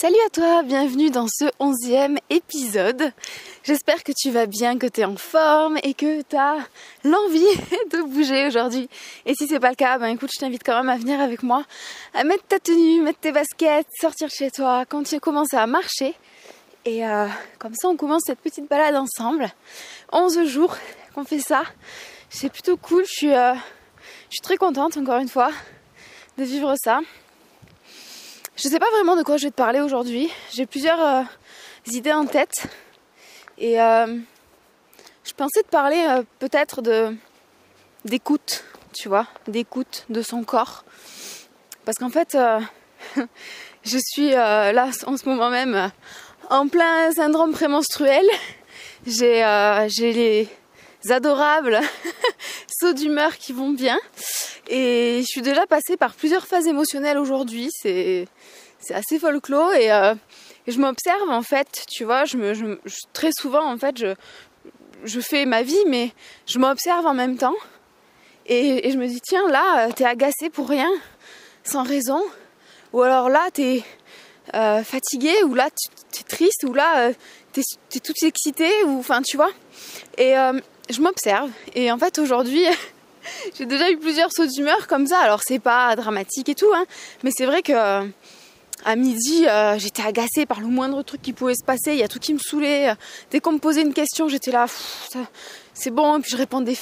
Salut à toi, bienvenue dans ce onzième épisode. J'espère que tu vas bien, que tu es en forme et que tu as l'envie de bouger aujourd'hui. Et si c'est pas le cas, ben écoute, je t'invite quand même à venir avec moi, à mettre ta tenue, mettre tes baskets, sortir chez toi, quand tu commences à marcher. Et euh, comme ça, on commence cette petite balade ensemble. 11 jours qu'on fait ça. C'est plutôt cool, euh, je suis très contente encore une fois de vivre ça. Je sais pas vraiment de quoi je vais te parler aujourd'hui. J'ai plusieurs euh, idées en tête. Et euh, je pensais te parler euh, peut-être de d'écoute, tu vois, d'écoute de son corps. Parce qu'en fait, je suis là en ce moment même en plein syndrome prémenstruel. J'ai j'ai les adorables sauts d'humeur qui vont bien. Et je suis déjà passée par plusieurs phases émotionnelles aujourd'hui. C'est assez folklore et, euh, et je m'observe en fait. Tu vois, je me, très souvent en fait, je fais ma vie, mais je m'observe en même temps. Et, je me dis tiens là, t'es agacé pour rien, sans raison. Ou alors là, t'es euh, fatigué, ou là, t'es triste, ou là, euh, t'es es toute excitée, ou enfin tu vois. Et euh, je m'observe. Et en fait aujourd'hui. J'ai déjà eu plusieurs sauts d'humeur comme ça, alors c'est pas dramatique et tout, hein, mais c'est vrai que à midi, euh, j'étais agacée par le moindre truc qui pouvait se passer. Il y a tout qui me saoulait. Dès qu'on me posait une question, j'étais là, c'est bon. Et puis je répondais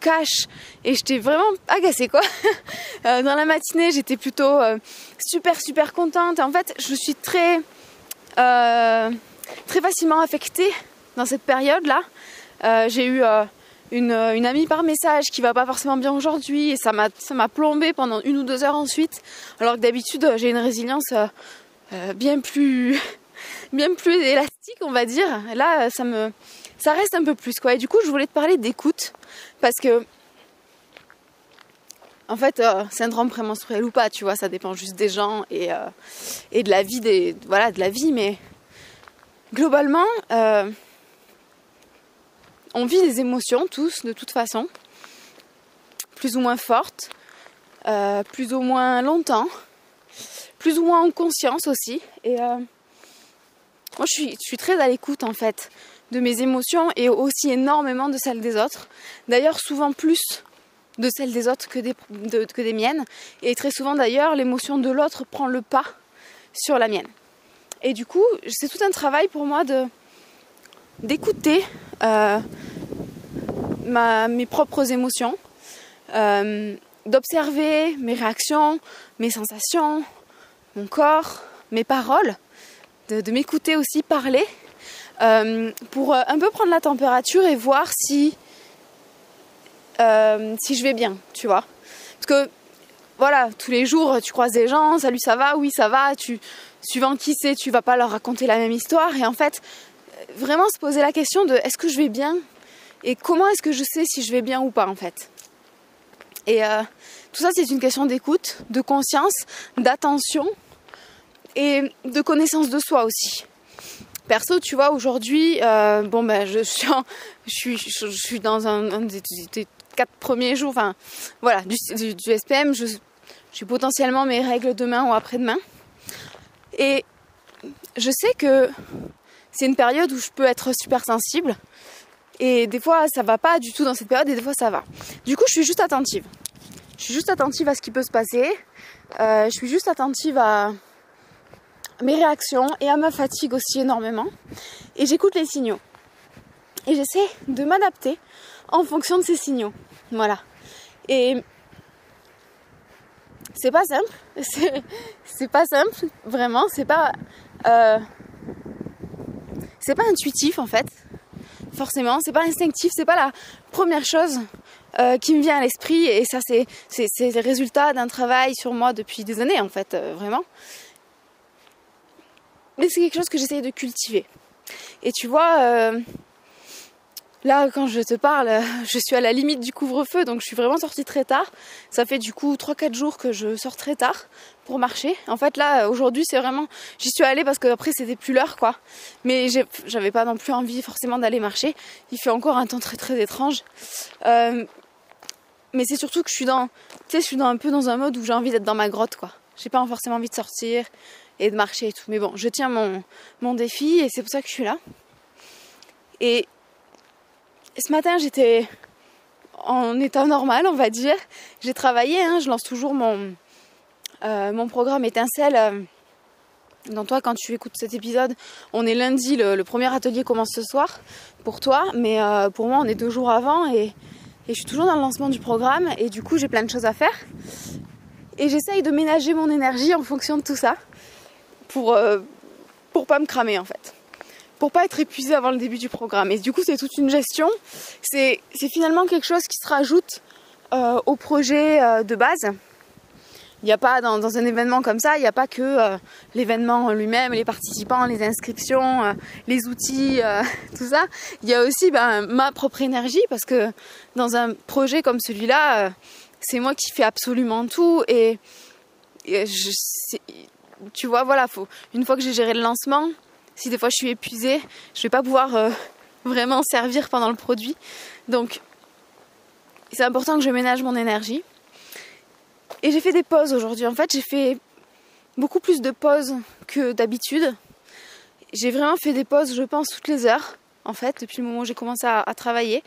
cash. Et j'étais vraiment agacée, quoi. Euh, dans la matinée, j'étais plutôt euh, super, super contente. En fait, je suis très, très facilement affectée dans cette période-là. J'ai eu une, une, amie par message qui va pas forcément bien aujourd'hui et ça m'a ça m'a plombé pendant une ou deux heures ensuite. Alors que d'habitude j'ai une résilience euh, euh bien plus bien plus élastique on va dire. Là ça me ça reste un peu plus quoi. Et du coup je voulais te parler d'écoute parce que en fait euh, syndrome prémenstruel ou pas tu vois ça dépend juste des gens et euh, et de la vie des voilà de la vie. Mais globalement euh, on vit des émotions tous, de toute façon, plus ou moins fortes, euh, plus ou moins longtemps, plus ou moins en conscience aussi. Et euh, moi, je suis, très à l'écoute en fait de mes émotions et aussi énormément de celles des autres. D'ailleurs, souvent plus de celles des autres que des, de, que des miennes. Et très souvent d'ailleurs, l'émotion de l'autre prend le pas sur la mienne. Et du coup, c'est tout un travail pour moi de d'écouter euh, mes propres émotions, euh, d'observer mes réactions, mes sensations, mon corps, mes paroles, de, m'écouter aussi parler, euh, pour un peu prendre la température et voir si, si je vais bien, tu vois. Parce que voilà, tous les jours, tu croises des gens, salut, ça va, oui, ça va, tu, suivant qui c'est, tu vas pas leur raconter la même histoire. Et en fait, vraiment se poser la question de est-ce que je vais bien et comment est-ce que je sais si je vais bien ou pas en fait. Et euh, tout ça c'est une question d'écoute, de conscience, d'attention et de connaissance de soi aussi. Perso, tu vois, aujourd'hui, euh, bon ben je suis, je suis, je, suis dans un, des, quatre premiers jours, enfin voilà, du SPM, je, j'ai potentiellement mes règles demain ou après-demain. Et je sais que c'est une période où je peux être super sensible. Et des fois, ça va pas du tout dans cette période et des fois, ça va. Du coup, je suis juste attentive. Je suis juste attentive à ce qui peut se passer. Euh, je suis juste attentive à mes réactions et à ma fatigue aussi énormément. Et j'écoute les signaux. Et j'essaie de m'adapter en fonction de ces signaux. Voilà. Et c'est pas simple. C'est pas simple, vraiment. C'est pas. Euh, c'est pas intuitif en fait, forcément, c'est pas instinctif, c'est pas la première chose euh, qui me vient à l'esprit et ça c'est le résultat d'un travail sur moi depuis des années en fait, euh, vraiment. Mais c'est quelque chose que j'essaye de cultiver. Et tu vois, euh, Là, quand je te parle, je suis à la limite du couvre-feu, donc je suis vraiment sortie très tard. Ça fait du coup 3-4 jours que je sors très tard pour marcher. En fait, là, aujourd'hui, c'est vraiment... J'y suis allée parce qu'après, c'était plus l'heure, quoi. Mais j'avais pas non plus envie forcément d'aller marcher. Il fait encore un temps très très étrange. Euh... Mais c'est surtout que je suis dans... Tu sais, je suis dans un peu dans un mode où j'ai envie d'être dans ma grotte, quoi. J'ai pas forcément envie de sortir. et de marcher et tout. Mais bon, je tiens mon, mon défi et c'est pour ça que je suis là. Et ce matin, j'étais en état normal, on va dire. J'ai travaillé, hein, je lance toujours mon, euh, mon programme étincelle. Euh, dans toi, quand tu écoutes cet épisode, on est lundi, le, premier atelier commence ce soir pour toi, mais euh, pour moi, on est deux jours avant et, je suis toujours dans le lancement du programme et du coup, j'ai plein de choses à faire. Et j'essaye de ménager mon énergie en fonction de tout ça pour, pour pas me cramer en fait pour pas être épuisé avant le début du programme. Et du coup, c'est toute une gestion. C'est finalement quelque chose qui se rajoute euh, au projet euh, de base. Il n'y a pas dans, un événement comme ça, il n'y a pas que euh, l'événement lui-même, les participants, les inscriptions, les outils, tout ça. Il y a aussi ben, ma propre énergie parce que dans un projet comme celui-là, c'est moi qui fais absolument tout et, tu vois, voilà, une fois que j'ai géré le lancement, si des fois je suis épuisée, je vais pas pouvoir euh, vraiment servir pendant le produit. Donc c'est important que je ménage mon énergie. Et j'ai fait des pauses aujourd'hui. En fait, j'ai fait beaucoup plus de pauses que d'habitude. J'ai vraiment fait des pauses, je pense, toutes les heures, en fait, depuis le moment où j'ai commencé à, travailler.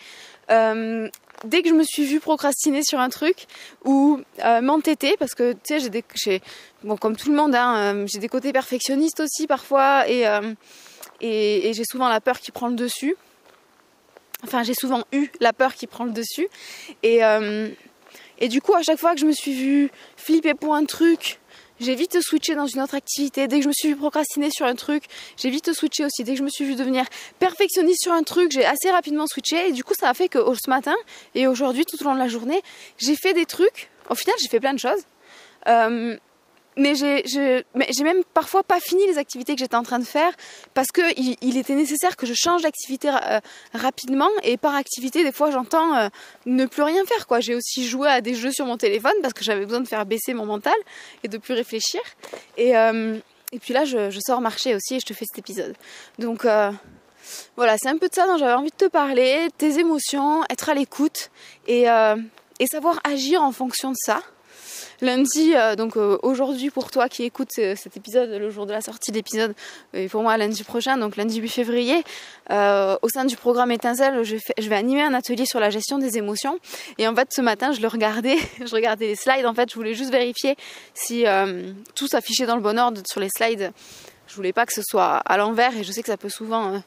Euh, dès que je me suis vue procrastiner sur un truc ou euh, m'entêter, parce que tu sais, comme tout le monde, hein, euh, j'ai des côtés perfectionnistes aussi parfois euh, et, et, j'ai souvent la peur qui prend le dessus. Enfin, j'ai souvent eu la peur qui prend le dessus. Et, et du coup, à chaque fois que je me suis vue flipper pour un truc, j'ai vite switché dans une autre activité. Dès que je me suis vu procrastiner sur un truc, j'ai vite switché aussi. Dès que je me suis vu devenir perfectionniste sur un truc, j'ai assez rapidement switché. Et du coup, ça a fait que ce matin et aujourd'hui, tout au long de la journée, j'ai fait des trucs. Au final, j'ai fait plein de choses. Euh, mais j'ai même parfois pas fini les activités que j'étais en train de faire parce que il, était nécessaire que je change d'activité euh, rapidement et par activité des fois j'entends euh, ne plus rien faire j'ai aussi joué à des jeux sur mon téléphone parce que j'avais besoin de faire baisser mon mental et de plus réfléchir. Et euh, puis là je, je, sors marcher aussi et je te fais cet épisode. Donc voilà c'est un peu de ça dont j'avais envie de te parler tes émotions être à l'écoute et savoir agir en fonction de ça lundi, euh, donc euh, aujourd'hui pour toi qui écoutes cet épisode, le jour de la sortie d'épisode, et pour moi lundi prochain, donc lundi 8 février, euh, au sein du programme Étincelle, je, vais animer un atelier sur la gestion des émotions. Et en fait, ce matin, je le regardais, je regardais les slides. En fait, je voulais juste vérifier si tout s'affichait dans le bon ordre sur les slides. Je voulais pas que ce soit à l'envers, et je sais que ça peut souvent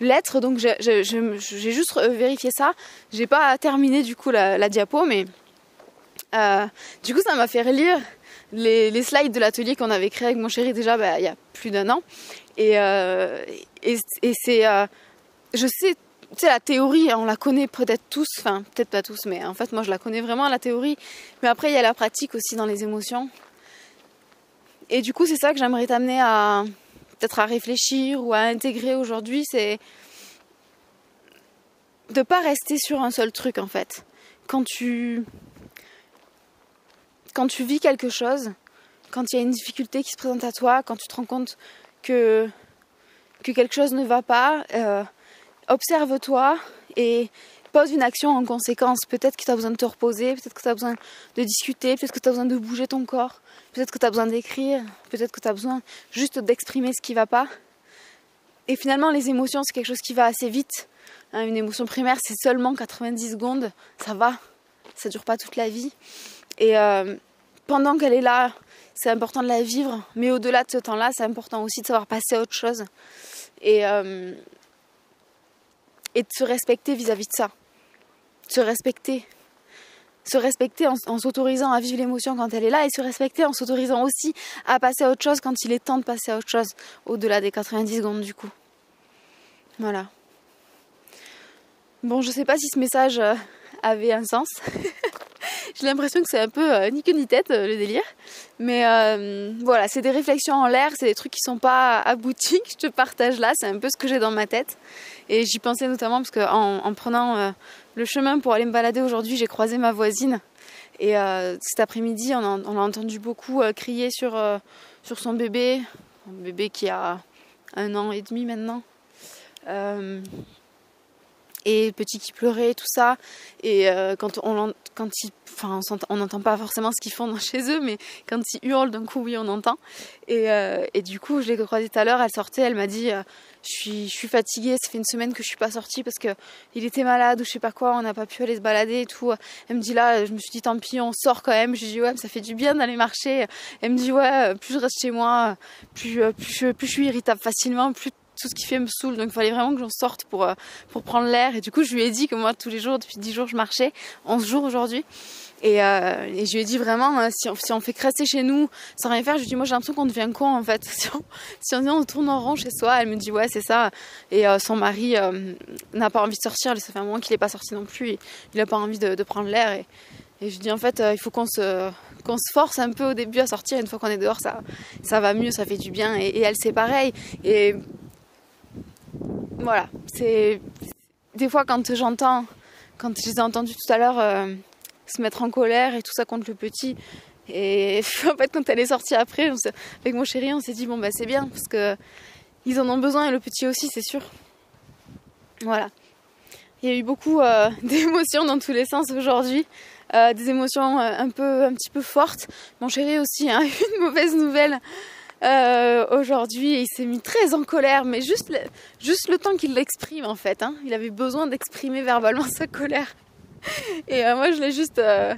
l'être, donc j'ai juste vérifié ça. J'ai pas terminé du coup la diapo, mais euh, du coup, ça m'a fait relire les, slides de l'atelier qu'on avait créé avec mon chéri déjà bah, il y a plus d'un an. Et, euh, c'est. Euh, je sais, tu sais, la théorie, on la connaît peut-être tous, enfin, peut-être pas tous, mais en fait, moi, je la connais vraiment, la théorie. Mais après, il y a la pratique aussi dans les émotions. Et du coup, c'est ça que j'aimerais t'amener à peut-être à réfléchir ou à intégrer aujourd'hui, c'est de pas rester sur un seul truc en fait. Quand tu quand tu vis quelque chose, quand il y a une difficulté qui se présente à toi, quand tu te rends compte que, que quelque chose ne va pas, euh, observe-toi et pose une action en conséquence. Peut-être que tu as besoin de te reposer, peut-être que tu as besoin de discuter, peut-être que tu as besoin de bouger ton corps, peut-être que tu as besoin d'écrire, peut-être que tu as besoin juste d'exprimer ce qui va pas. Et finalement, les émotions, c'est quelque chose qui va assez vite. Hein, une émotion primaire, c'est seulement 90 secondes, ça va, ça dure pas toute la vie. Et, euh, pendant qu'elle est là, c'est important de la vivre, mais au-delà de ce temps-là, c'est important aussi de savoir passer à autre chose et, euh, et de se respecter vis-à-vis de ça. Se respecter. Se respecter en, s'autorisant à vivre l'émotion quand elle est là et se respecter en s'autorisant aussi à passer à autre chose quand il est temps de passer à autre chose, au-delà des 90 secondes du coup. Voilà. Bon, je sais pas si ce message euh, avait un sens. J'ai l'impression que c'est un peu euh, ni queue ni tête euh, le délire. Mais euh, voilà, c'est des réflexions en l'air, c'est des trucs qui sont pas aboutis que je te partage là. C'est un peu ce que j'ai dans ma tête. Et j'y pensais notamment parce qu'en en, prenant le chemin pour aller me balader aujourd'hui, j'ai croisé ma voisine. Et cet après-midi, on, a entendu beaucoup crier sur, sur son bébé, un bébé qui a un an et demi maintenant. Et petit qui pleurait, tout ça. Et euh, quand on quand ils, enfin, on n'entend pas forcément ce qu'ils font chez eux, mais quand ils hurlent, d'un coup, oui, on entend. Et, euh, et du coup, je l'ai croisée tout à l'heure, elle sortait, elle m'a dit, euh, je suis, je suis fatiguée, ça fait une semaine que je suis pas sortie parce que il était malade ou je sais pas quoi, on n'a pas pu aller se balader et tout. Elle me dit là, je me suis dit tant pis, on sort quand même. Je lui dis ouais, mais ça fait du bien d'aller marcher. Elle me dit ouais, plus je reste chez moi, plus, plus, plus je suis irritable facilement, plus tout ce qui fait me saoule. Donc il fallait vraiment que j'en sorte pour, euh, pour prendre l'air. Et du coup, je lui ai dit que moi, tous les jours, depuis 10 jours, je marchais, 11 jours aujourd'hui. Et, euh, et, je lui ai dit vraiment, euh, si, on, si on fait crasser chez nous sans rien faire, je lui ai dit, moi j'ai l'impression qu'on devient con en fait. Si on, si on, on tourne en rond chez soi, elle me dit, ouais, c'est ça. Et son mari n'a pas envie de sortir, ça fait un moment qu'il n'est pas sorti non plus. Il n'a pas envie de, prendre l'air. Et, je dis, en fait, il faut qu'on se, qu'on se force un peu au début à sortir. Une fois qu'on est dehors, ça, ça va mieux, ça fait du bien. Et, et elle, c'est pareil. Et voilà, c'est des fois quand j'entends, quand je les ai entendus tout à l'heure euh, se mettre en colère et tout ça contre le petit. Et en fait, quand elle est sortie après, avec mon chéri, on s'est dit bon bah c'est bien parce que ils en ont besoin et le petit aussi, c'est sûr. Voilà. Il y a eu beaucoup euh, d'émotions dans tous les sens aujourd'hui, euh, des émotions un peu, un petit peu fortes. Mon chéri aussi a une mauvaise nouvelle euh, aujourd'hui. Il s'est mis très en colère, mais juste le, juste le temps qu'il l'exprime en fait. Hein. Il avait besoin d'exprimer verbalement sa colère. Et euh, moi, je l'ai juste, euh,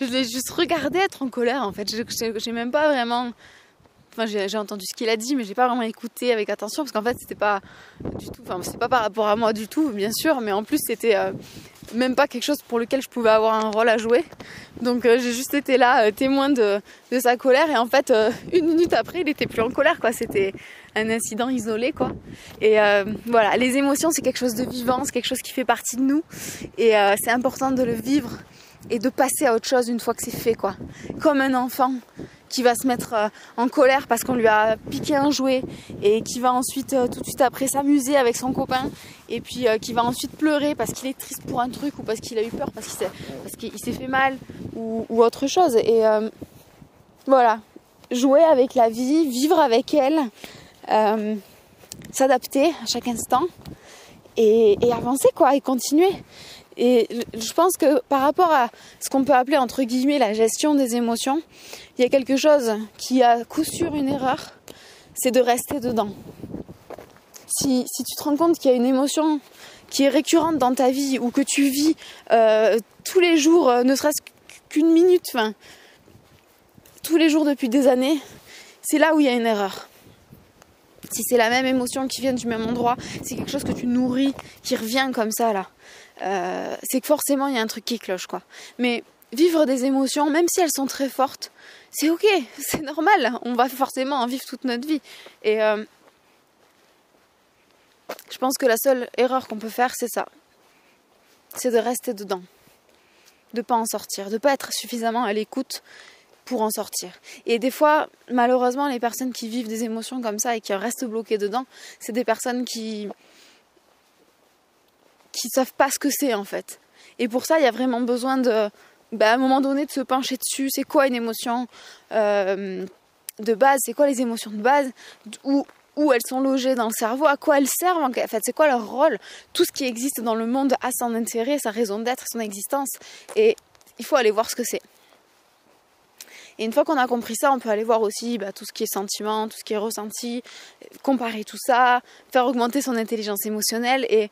je l'ai juste regardé être en colère en fait. J'ai même pas vraiment. Enfin, j'ai entendu ce qu'il a dit, mais j'ai pas vraiment écouté avec attention parce qu'en fait, c'était pas du tout. Enfin, c'est pas par rapport à moi du tout, bien sûr, mais en plus, c'était même pas quelque chose pour lequel je pouvais avoir un rôle à jouer. Donc euh, j'ai juste été là, euh, témoin de, sa colère. Et en fait, euh, une minute après, il était plus en colère, quoi. C'était un incident isolé, quoi. Et voilà, les émotions, c'est quelque chose de vivant, c'est quelque chose qui fait partie de nous. Et c'est important de le vivre et de passer à autre chose une fois que c'est fait, quoi. Comme un enfant qui va se mettre euh, en colère parce qu'on lui a piqué un jouet et qui va ensuite euh, tout de suite après s'amuser avec son copain et puis euh, qui va ensuite pleurer parce qu'il est triste pour un truc ou parce qu'il a eu peur, parce qu'il s'est, fait mal ou, autre chose. Et voilà, jouer avec la vie, vivre avec elle, s'adapter à chaque instant et, et avancer quoi et continuer. Et je pense que par rapport à ce qu'on peut appeler entre guillemets la gestion des émotions, il y a quelque chose qui a coup sûr une erreur, c'est de rester dedans. Si, si tu te rends compte qu'il y a une émotion qui est récurrente dans ta vie ou que tu vis euh, tous les jours, euh, ne serait-ce qu'une minute, tous les jours depuis des années, c'est là où il y a une erreur. Si c'est la même émotion qui vient du même endroit, c'est quelque chose que tu nourris, qui revient comme ça là. Euh, c'est que forcément il y a un truc qui cloche quoi. Mais vivre des émotions, même si elles sont très fortes, c'est ok, c'est normal. On va forcément en vivre toute notre vie. Et euh, je pense que la seule erreur qu'on peut faire, c'est ça. C'est de rester dedans. De pas en sortir, de pas être suffisamment à l'écoute pour en sortir. Et des fois, malheureusement, les personnes qui vivent des émotions comme ça et qui restent bloquées dedans, c'est des personnes qui qui savent pas ce que c'est en fait. Et pour ça, il y a vraiment besoin de, bah, à un moment donné, de se pencher dessus. C'est quoi une émotion euh, de base? C'est quoi les émotions de base? Où, où elles sont logées dans le cerveau? À quoi elles servent En fait, c'est quoi leur rôle? Tout ce qui existe dans le monde a son intérêt, sa raison d'être, son existence. Et il faut aller voir ce que c'est. Et une fois qu'on a compris ça, on peut aller voir aussi bah, tout ce qui est sentiment, tout ce qui est ressenti, comparer tout ça, faire augmenter son intelligence émotionnelle et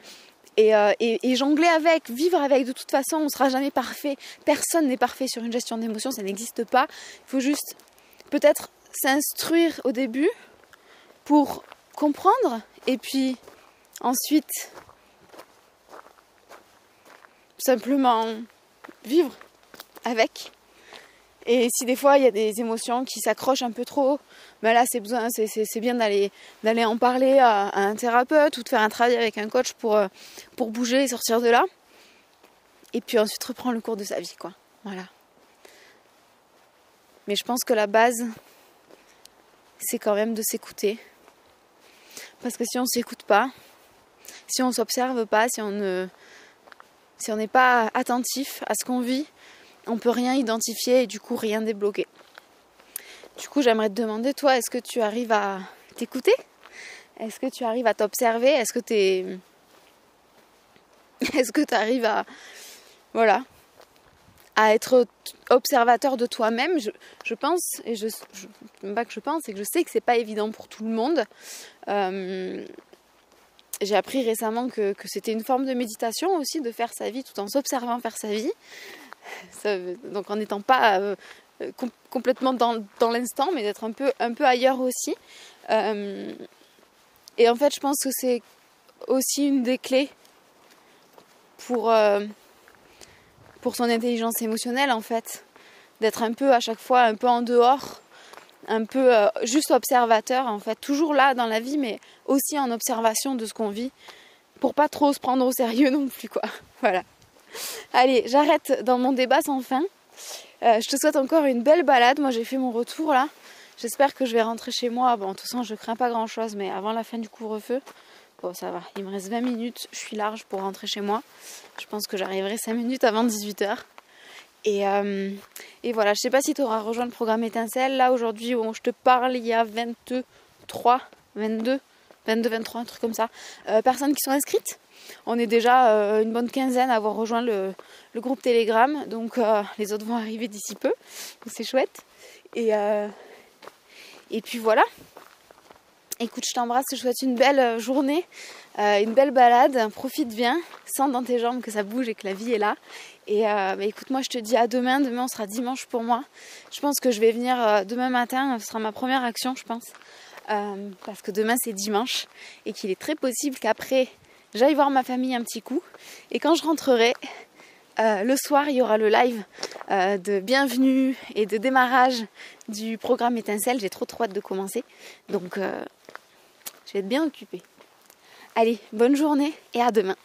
euh, et, jongler avec, vivre avec. De toute façon, on ne sera jamais parfait. Personne n'est parfait sur une gestion d'émotions, ça n'existe pas. Il faut juste peut-être s'instruire au début pour comprendre et puis ensuite simplement vivre avec et si des fois il y a des émotions qui s'accrochent un peu trop, ben là c'est besoin, c'est bien d'aller en parler à, un thérapeute ou de faire un travail avec un coach pour euh, pour bouger et sortir de là. Et puis ensuite reprendre le cours de sa vie, quoi. Voilà. Mais je pense que la base, c'est quand même de s'écouter. Parce que si on s'écoute pas, si on s'observe pas, ne si on n'est pas attentif à ce qu'on vit, on peut rien identifier et du coup rien débloquer. Du coup, j'aimerais te demander, toi, est-ce que tu arrives à t'écouter? Est-ce que tu arrives à t'observer? Est-ce que tu es... Est-ce que tu arrives à, voilà, à être observateur de toi-même? Je, pense, et je, je, pas que je pense, et que je sais que c'est pas évident pour tout le monde. Euh, j'ai appris récemment que, c'était une forme de méditation aussi, de faire sa vie tout en s'observant faire sa vie. donc en n'étant pas euh, complètement dans, l'instant, mais d'être un peu, un peu ailleurs aussi. Euh, et en fait, je pense que c'est aussi une des clés pour, euh, pour son intelligence émotionnelle, en fait. D'être un peu à chaque fois un peu en dehors, un peu euh, juste observateur, en fait. Toujours là dans la vie, mais aussi en observation de ce qu'on vit. Pour pas trop se prendre au sérieux non plus, quoi. Voilà. Allez, j'arrête dans mon débat sans fin. Euh, je te souhaite encore une belle balade. Moi, j'ai fait mon retour là. J'espère que je vais rentrer chez moi. Bon, de toute façon, je crains pas grand chose, mais avant la fin du couvre-feu, bon, ça va. Il me reste 20 minutes. Je suis large pour rentrer chez moi. Je pense que j'arriverai 5 minutes avant 18h. Et, euh, et voilà, je sais pas si tu auras rejoint le programme Étincelle. Là, aujourd'hui, où je te parle, il y a 23, 22, 22, 23, un truc comme ça, euh, personnes qui sont inscrites. On est déjà euh, une bonne quinzaine à avoir rejoint le, groupe Telegram, donc euh, les autres vont arriver d'ici peu, donc c'est chouette. Et, et puis voilà. Écoute, je t'embrasse, je te souhaite une belle journée, une belle balade, profite bien, sens dans tes jambes que ça bouge et que la vie est là. Et bah, écoute, moi je te dis à demain, demain on sera dimanche pour moi. Je pense que je vais venir demain matin, ce sera ma première action je pense. Euh, parce que demain c'est dimanche et qu'il est très possible qu'après j'aille voir ma famille un petit coup. Et quand je rentrerai euh, le soir il y aura le live euh, de bienvenue et de démarrage du programme étincelle. J'ai trop trop hâte de commencer. Donc je vais être bien occupée. Allez bonne journée et à demain